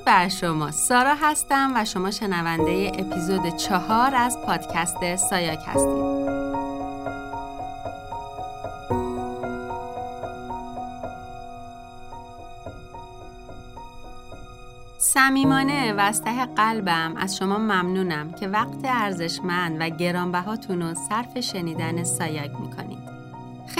درود بر شما. سارا هستم و شما شنونده اپیزود چهار از پادکست سایاک هستید. صمیمانه و از ته قلبم از شما ممنونم که وقت ارزشمند و گرانبهاتون رو صرف شنیدن سایاک می‌کنید.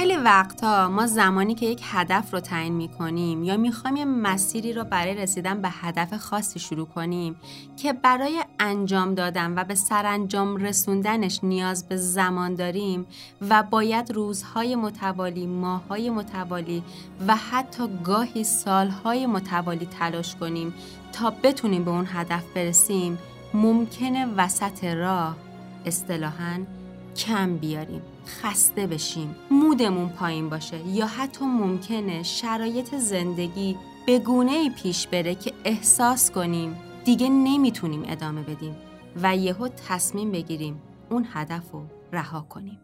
خیلی وقتها ما زمانی که یک هدف رو تعیین می کنیم یا می‌خوایم یه مسیری رو برای رسیدن به هدف خاصی شروع کنیم که برای انجام دادن و به سرانجام رسوندنش نیاز به زمان داریم و باید روزهای متوالی، ماههای متوالی و حتی گاهی سالهای متوالی تلاش کنیم تا بتونیم به اون هدف برسیم ممکنه وسط راه اصطلاحاً کم بیاریم. خسته بشیم مودمون پایین باشه یا حتی ممکنه شرایط زندگی به گونه پیش بره که احساس کنیم دیگه نمی‌تونیم ادامه بدیم و یهو تصمیم بگیریم اون هدف رو رها کنیم.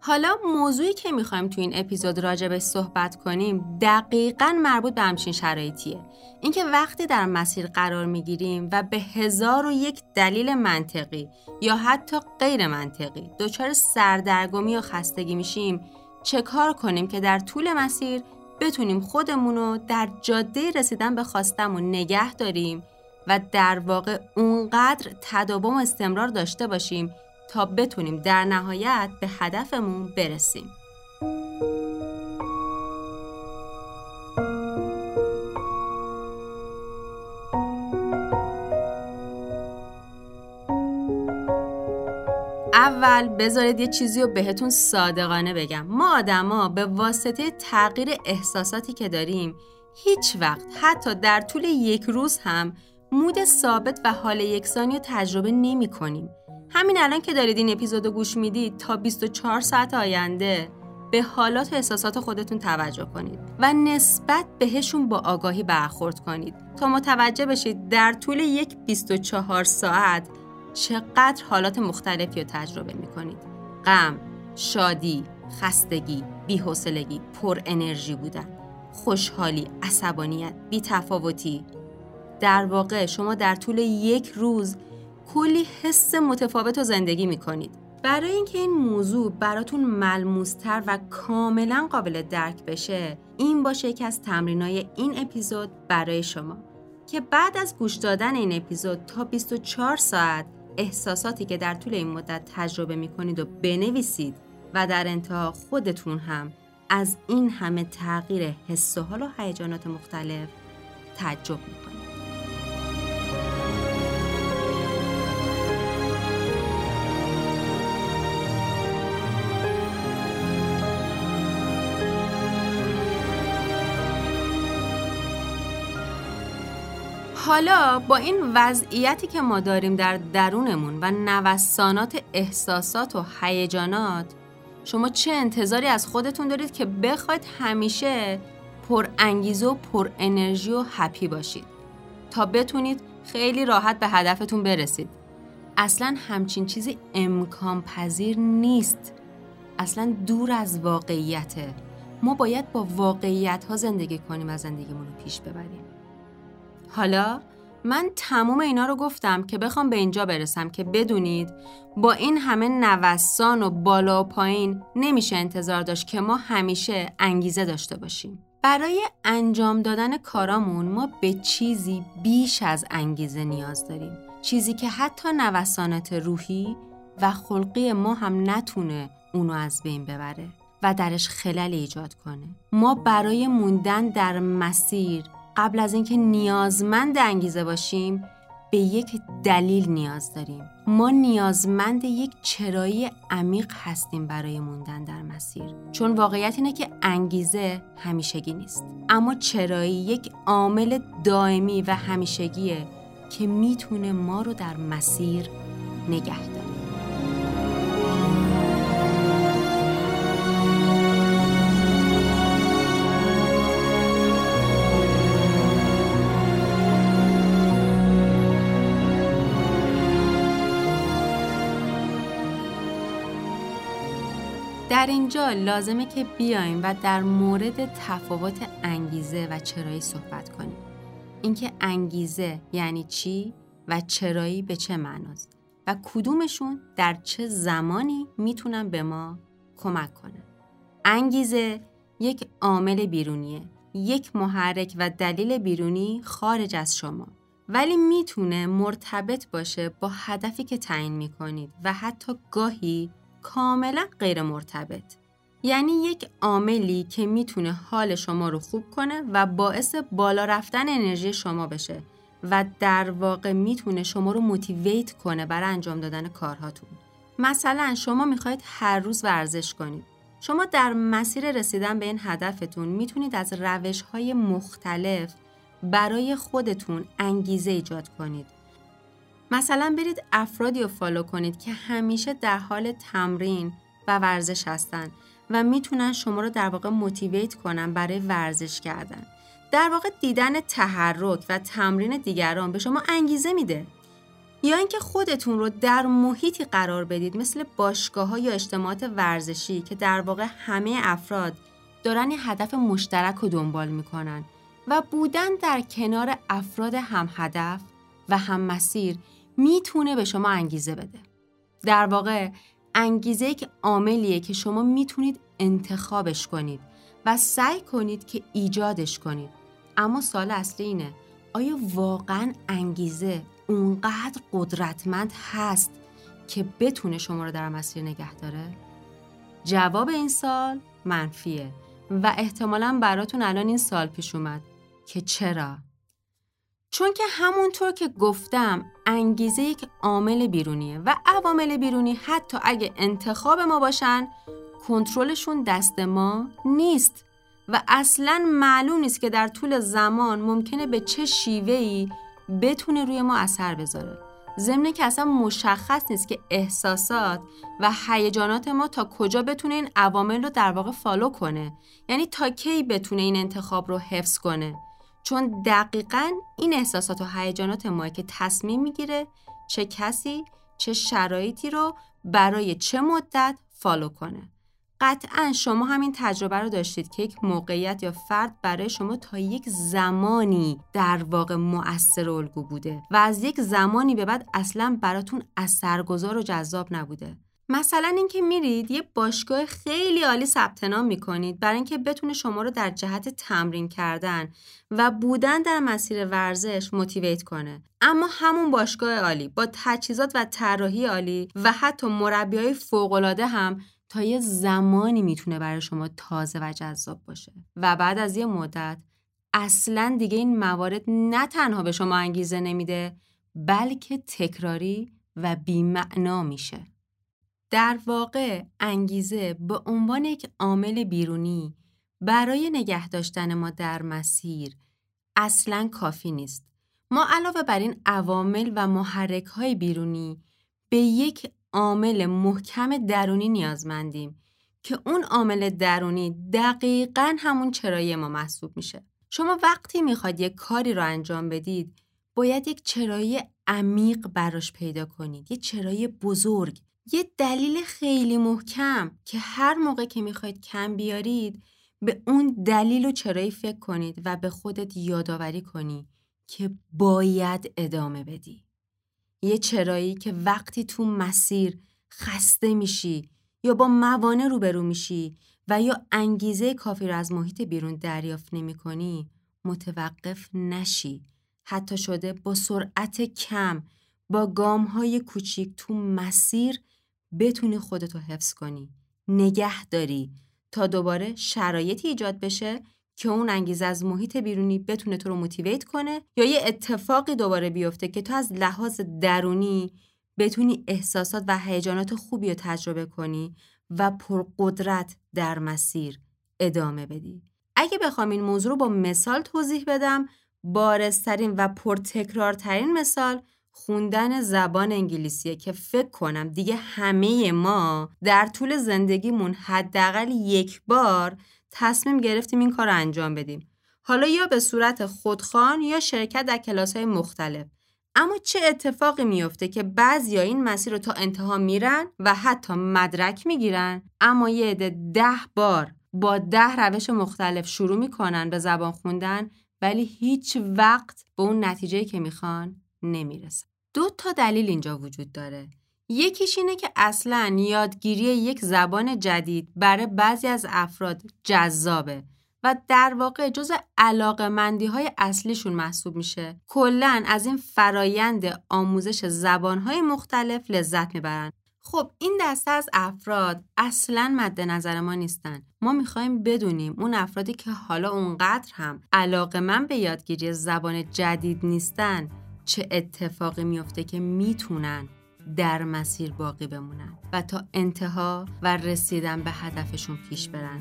حالا موضوعی که می‌خوایم تو این اپیزود راجبش صحبت کنیم دقیقا مربوط به همچین شرایطیه. اینکه وقتی در مسیر قرار می‌گیریم و به هزار و یک دلیل منطقی یا حتی غیر منطقی دچار سردرگمی و خستگی میشیم چه کار کنیم که در طول مسیر بتونیم خودمون رو در جاده رسیدن به خواستمون نگه داریم و در واقع اونقدر تداوم استمرار داشته باشیم تا بتونیم در نهایت به هدفمون برسیم. اول بذارید یه چیزی رو بهتون صادقانه بگم ما آدما به واسطه تغییر احساساتی که داریم هیچ وقت حتی در طول یک روز هم مود ثابت و حال یکسانی رو تجربه نمی کنیم همین الان که دارید این اپیزود رو گوش می‌دید تا 24 ساعت آینده به حالات و احساسات خودتون توجه کنید و نسبت بهشون با آگاهی برخورد کنید تا متوجه بشید در طول یک 24 ساعت چقدر حالات مختلفی رو تجربه می‌کنید. غم، شادی، خستگی، بیحوصلگی، پر انرژی بودن خوشحالی، عصبانیت، بیتفاوتی. در واقع شما در طول یک روز کلی حس متفاوت رو زندگی می کنید. برای اینکه این موضوع براتون ملموستر و کاملا قابل درک بشه این باشه یکی از تمرینای این اپیزود برای شما که بعد از گوش دادن این اپیزود تا 24 ساعت احساساتی که در طول این مدت تجربه می کنید و بنویسید و در انتها خودتون هم از این همه تغییر حس و حال و هیجانات مختلف تعجب کنید. حالا با این وضعیتی که ما داریم در درونمون و نوسانات احساسات و هیجانات شما چه انتظاری از خودتون دارید که بخواید همیشه پر انگیزه و پر انرژی و هپی باشید؟ تا بتونید خیلی راحت به هدفتون برسید. اصلا همچین چیزی امکان پذیر نیست. اصلا دور از واقعیته. ما باید با واقعیت ها زندگی کنیم و زندگیمون رو پیش ببریم. حالا من تموم اینا رو گفتم که بخوام به اینجا برسم که بدونید با این همه نوسان و بالا و پایین نمیشه انتظار داشت که ما همیشه انگیزه داشته باشیم. برای انجام دادن کارامون ما به چیزی بیش از انگیزه نیاز داریم. چیزی که حتی نوسانات روحی و خلقی ما هم نتونه اونو از بین ببره و درش خلل ایجاد کنه. ما برای موندن در مسیر قبل از اینکه نیازمند انگیزه باشیم به یک دلیل نیاز داریم. ما نیازمند یک چرایی عمیق هستیم برای موندن در مسیر. چون واقعیت اینه که انگیزه همیشگی نیست. اما چرایی یک عامل دائمی و همیشگیه که می‌تونه ما رو در مسیر نگه داره. اینجا لازمه که بیایم و در مورد تفاوت انگیزه و چرایی صحبت کنیم. اینکه انگیزه یعنی چی و چرایی به چه معناست و کدومشون در چه زمانی می‌تونن به ما کمک کنن انگیزه یک عامل بیرونیه یک محرک و دلیل بیرونی خارج از شما ولی می‌تونه مرتبط باشه با هدفی که تعیین می‌کنید و حتی گاهی کاملا غیر مرتبط یعنی یک عاملی که می‌تونه حال شما رو خوب کنه و باعث بالا رفتن انرژی شما بشه و در واقع می‌تونه شما رو موتیویت کنه برای انجام دادن کارهاتون. مثلا شما می‌خواید هر روز ورزش کنید. شما در مسیر رسیدن به این هدفتون می‌تونید از روش های مختلف برای خودتون انگیزه ایجاد کنید. مثلا برید افرادی رو فالو کنید که همیشه در حال تمرین و ورزش هستن و می‌تونن شما رو در واقع موتیویت کنن برای ورزش کردن. در واقع دیدن تحرک و تمرین دیگران به شما انگیزه میده. یا اینکه خودتون رو در محیطی قرار بدید مثل باشگاه ها یا اجتماعات ورزشی که در واقع همه افراد دارن یه هدف مشترک رو دنبال می‌کنن و بودن در کنار افراد هم هدف و هم مسیر می‌تونه به شما انگیزه بده. در واقع انگیزه یک عاملیه که شما می‌تونید انتخابش کنید و سعی کنید که ایجادش کنید. اما سال اصلی اینه آیا واقعا انگیزه اونقدر قدرتمند هست که بتونه شما رو در مسیر نگه داره؟ جواب این سال منفیه و احتمالا براتون الان این سال پیش اومد که چرا؟ چون که همونطور که گفتم انگیزه یک عامل بیرونیه و عوامل بیرونی حتی اگه انتخاب ما باشن کنترلشون دست ما نیست و اصلا معلوم نیست که در طول زمان ممکنه به چه شیوهی بتونه روی ما اثر بذاره. ضمن که اصلا مشخص نیست که احساسات و هیجانات ما تا کجا بتونه این عوامل رو در واقع follow کنه. یعنی تا کی بتونه این انتخاب رو حفظ کنه. چون دقیقا این احساسات و هیجانات ما که تصمیم می‌گیره چه کسی چه شرایطی رو برای چه مدت follow کنه. قطعا شما همین تجربه رو داشتید که یک موقعیت یا فرد برای شما تا یک زمانی در واقع مؤثر الگو بوده و از یک زمانی به بعد اصلا براتون اثرگذار و جذاب نبوده. مثلا اینکه میرید یه باشگاه خیلی عالی ثبت نام می‌کنید برای اینکه بتونه شما رو در جهت تمرین کردن و بودن در مسیر ورزش موتیویت کنه. اما همون باشگاه عالی با تجهیزات و طراحی عالی و حتی مربیای فوقالعاده هم تا یه زمانی می‌تونه برای شما تازه و جذاب باشه. و بعد از یه مدت اصلا دیگه این موارد نه تنها به شما انگیزه نمیده بلکه تکراری و بیمعنا میشه. در واقع انگیزه به عنوان یک عامل بیرونی برای نگه داشتن ما در مسیر اصلا کافی نیست. ما علاوه بر این عوامل و محرک های بیرونی به یک عامل محکم درونی نیازمندیم که اون عامل درونی دقیقا همون چرایی ما محسوب میشه. شما وقتی می‌خواد یک کاری رو انجام بدید باید یک چرایی عمیق براش پیدا کنید. یه چرایی بزرگ یه دلیل خیلی محکم که هر موقع که می‌خواید کم بیارید به اون دلیل و چرایی فکر کنید و به خودت یادآوری کنی که باید ادامه بدی. یه چرایی که وقتی تو مسیر خسته میشی یا با موانع روبرو میشی و یا انگیزه کافی رو از محیط بیرون دریافت نمی کنی متوقف نشی حتی شده با سرعت کم با گام های کوچیک تو مسیر بتونی خودتو حفظ کنی نگه داری تا دوباره شرایطی ایجاد بشه که اون انگیزه از محیط بیرونی بتونه تو رو موتیویت کنه یا یه اتفاقی دوباره بیفته که تو از لحاظ درونی بتونی احساسات و هیجانات خوبی رو تجربه کنی و پرقدرت در مسیر ادامه بدی. اگه بخوام این موضوع رو با مثال توضیح بدم بارسترین و پرتکرارترین مثال خوندن زبان انگلیسیه که فکر کنم دیگه همه ما در طول زندگیمون حداقل یک بار تصمیم گرفتیم این کار رو انجام بدیم. حالا یا به صورت خودخوان یا شرکت در کلاس های مختلف. اما چه اتفاقی میفته که بعضیا این مسیر رو تا انتها میرن و حتی مدرک می‌گیرن اما یه عده ده بار با ده روش مختلف شروع می‌کنن به زبان خوندن ولی هیچ وقت به اون نتیجه که می‌خوان نمی‌رسن. دو تا دلیل اینجا وجود داره. یکیش اینه که اصلا یادگیری یک زبان جدید برای بعضی از افراد جذابه و در واقع جز علاقه مندی های اصلیشون محسوب میشه. کلا از این فرایند آموزش زبان های مختلف لذت می‌برن. خب این دسته از افراد اصلا مد نظر ما نیستن. ما می‌خوایم بدونیم اون افرادی که حالا اونقدر هم علاقه من به یادگیری زبان جدید نیستن چه اتفاقی میفته که می‌تونن در مسیر باقی بمونن و تا انتها و رسیدن به هدفشون پیش برن.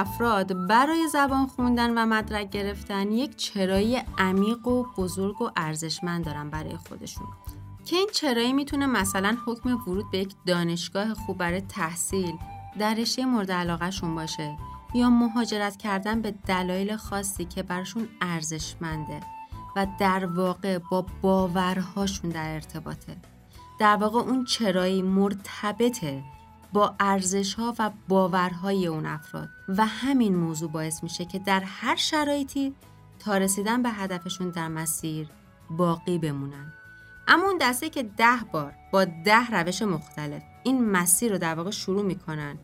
افراد برای زبان خوندن و مدرک گرفتن یک چرایی عمیق و بزرگ و ارزشمند دارن برای خودشون. که این چرایی می‌تونه مثلا حکم ورود به یک دانشگاه خوب برای تحصیل در رشته مورد علاقهشون باشه یا مهاجرت کردن به دلایل خاصی که براشون ارزشمنده و در واقع با باورهاشون در ارتباطه. در واقع اون چرایی مرتبطه با ارزش ها و باورهای اون افراد. و همین موضوع باعث میشه که در هر شرایطی تا رسیدن به هدفشون در مسیر باقی بمونن. اما اون دسته که ده بار با ده روش مختلف این مسیر رو در واقع شروع می‌کنن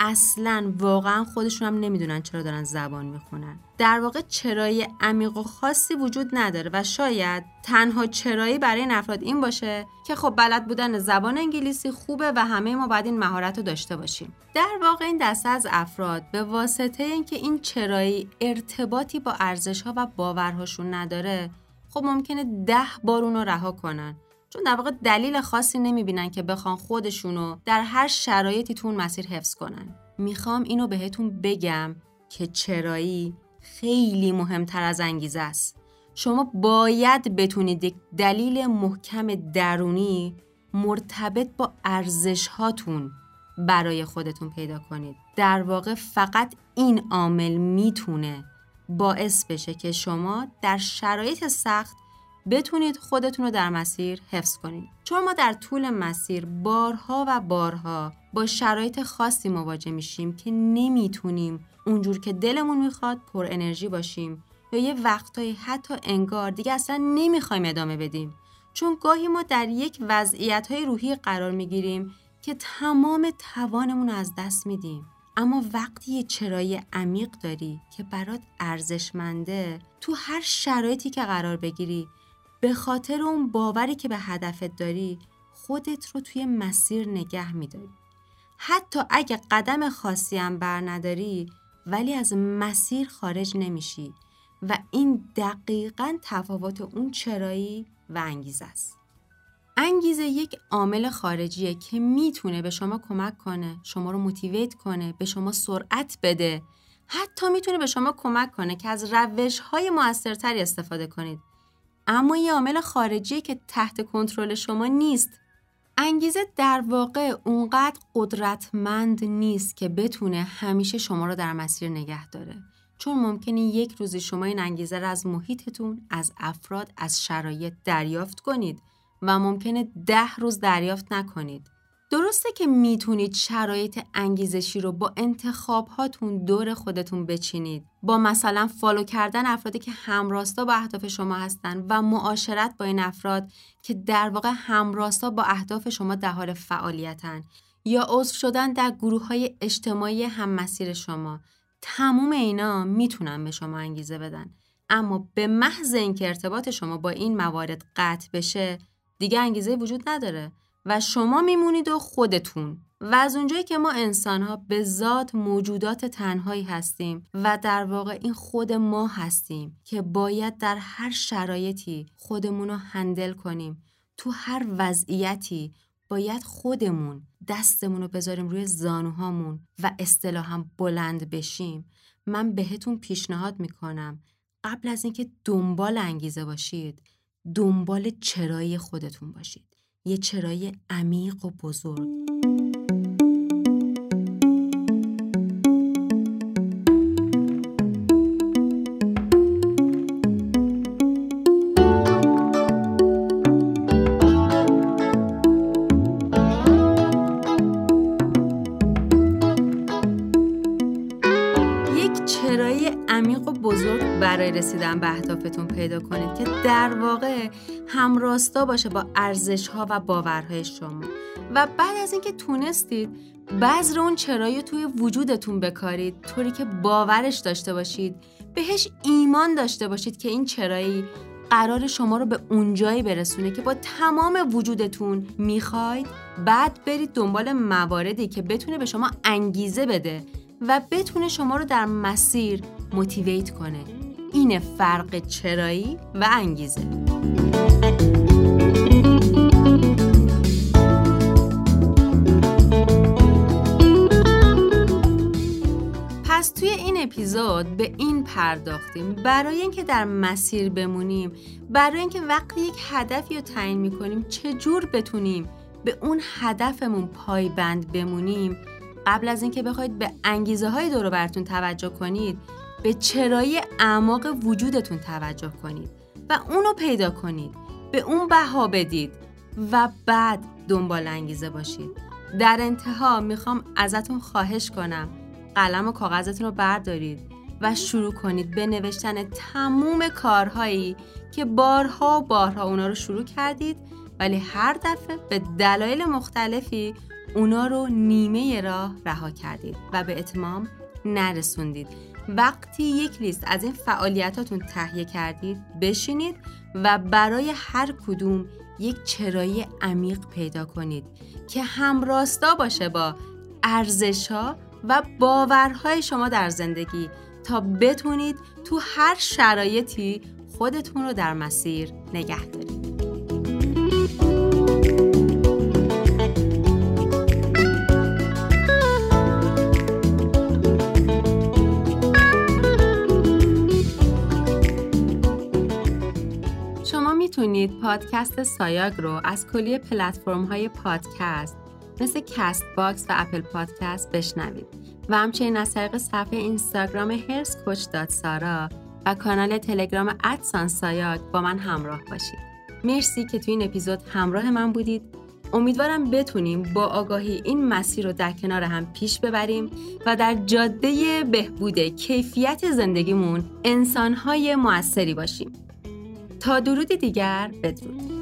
اصلا واقعا خودشون هم نمی‌دونن چرا دارن زبان می‌خونن. در واقع چرایی عمیق و خاصی وجود نداره و شاید تنها چرایی برای این افراد این باشه که خب بلد بودن زبان انگلیسی خوبه و همه ما باید این مهارت رو داشته باشیم. در واقع این دسته از افراد به واسطه اینکه این چرایی ارتباطی با ارزش ها و باورهاشون نداره خب ممکنه ده بار اون رو رها کنن. چون در واقع دلیل خاصی نمی‌بینن که بخوان خودشونو در هر شرایطی تو اون مسیر حفظ کنن. می‌خوام اینو بهتون بگم که چرایی خیلی مهمتر از انگیزه است. شما باید بتونید یک دلیل محکم درونی مرتبط با ارزش هاتون برای خودتون پیدا کنید. در واقع فقط این عامل می‌تونه باعث بشه که شما در شرایط سخت بتونید خودتون رو در مسیر حفظ کنید. چون ما در طول مسیر بارها و بارها با شرایط خاصی مواجه میشیم که نمی‌تونیم اونجور که دلمون می‌خواد پر انرژی باشیم یا یه وقتایی حتی انگار دیگه اصلا نمی‌خوایم ادامه بدیم. چون گاهی ما در یک وضعیت های روحی قرار می‌گیریم که تمام توانمون رو از دست میدیم. اما وقتی یه چرایی عمیق داری که برات ارزشمنده تو هر شرایطی که قرار بگیری به خاطر اون باوری که به هدفت داری خودت رو توی مسیر نگه میداری. حتی اگه قدم خاصی هم بر نداری ولی از مسیر خارج نمیشی و این دقیقا تفاوت اون چرایی و انگیزه است. انگیزه یک عامل خارجیه که می‌تونه به شما کمک کنه شما رو موتیویت کنه به شما سرعت بده. حتی می‌تونه به شما کمک کنه که از روش های موثرتری استفاده کنید. اما یه عامل خارجی که تحت کنترل شما نیست. انگیزه در واقع اونقدر قدرتمند نیست که بتونه همیشه شما رو در مسیر نگه داره. چون ممکنه یک روزی شما این انگیزه رو از محیطتون از افراد از شرایط دریافت کنید و ممکنه ده روز دریافت نکنید. درسته که می‌تونید شرایط انگیزشی رو با انتخاب هاتون دور خودتون بچینید. با مثلا فالو کردن افرادی که همراستا با اهداف شما هستن و معاشرت با این افراد که در واقع همراستا با اهداف شما در حال فعالیتن. یا عضو شدن در گروه های اجتماعی هم مسیر شما. تموم اینا می‌تونن به شما انگیزه بدن. اما به محض اینکه ارتباط شما با این موارد قطع بشه دیگه انگیزه وجود نداره. و شما میمونید و خودتون. و از اونجایی که ما انسان ها به ذات موجودات تنهایی هستیم و در واقع این خود ما هستیم که باید در هر شرایطی خودمون رو هندل کنیم. تو هر وضعیتی باید خودمون دستمون رو بذاریم روی زانوهامون و اصطلاحا بلند بشیم. من بهتون پیشنهاد می‌کنم قبل از اینکه دنبال انگیزه باشید دنبال چرایی خودتون باشید. یه چرای عمیق و بزرگ. برای رسیدن به اهدافتون پیدا کنید که در واقع همراستا باشه با ارزش ها و باورهای شما. و بعد از اینکه تونستید بذر اون چرایی توی وجودتون بکارید. طوری که باورش داشته باشید. بهش ایمان داشته باشید که این چرایی قرار شما رو به اونجایی برسونه که با تمام وجودتون می‌خواید. بعد برید دنبال مواردی که بتونه به شما انگیزه بده و بتونه شما رو در مسیر موتیویت کنه. این فرق چرایی و انگیزه. پس توی این اپیزود به این پرداختیم. برای اینکه در مسیر بمونیم برای اینکه وقتی یک هدفی رو تعیین می‌کنیم چجور بتونیم به اون هدفمون پایبند بمونیم قبل از اینکه بخواید به انگیزه های دور براتون توجه کنید به چرایی اعماق وجودتون توجه کنید و اونو پیدا کنید. به اون بها بدید و بعد دنبال انگیزه باشید. در انتها می‌خوام ازتون خواهش کنم. قلم و کاغذتون رو بردارید و شروع کنید به نوشتن تموم کارهایی که بارها و بارها اونا رو شروع کردید ولی هر دفعه به دلایل مختلفی اونا رو نیمه راه رها کردید و به اتمام نرسوندید. وقتی یک لیست از این فعالیتاتون تهیه کردید بشینید و برای هر کدوم یک چرایی عمیق پیدا کنید که همراستا باشه با ارزش ها و باورهای شما در زندگی تا بتونید تو هر شرایطی خودتون رو در مسیر نگه دارید. می‌تونید پادکست سایاگ رو از کلیه پلتفرم های پادکست مثل Castbox و Apple Podcast بشنوید و همچنین از طریق صفحه اینستاگرام هرس کوچ سارا و کانال تلگرام ادسان سایاگ با من همراه باشید. مرسی که تو این اپیزود همراه من بودید. امیدوارم بتونیم با آگاهی این مسیر رو در کنار هم پیش ببریم و در جاده بهبود کیفیت زندگیمون انسانهای موثری باشیم. تا درودی دیگر بدرود.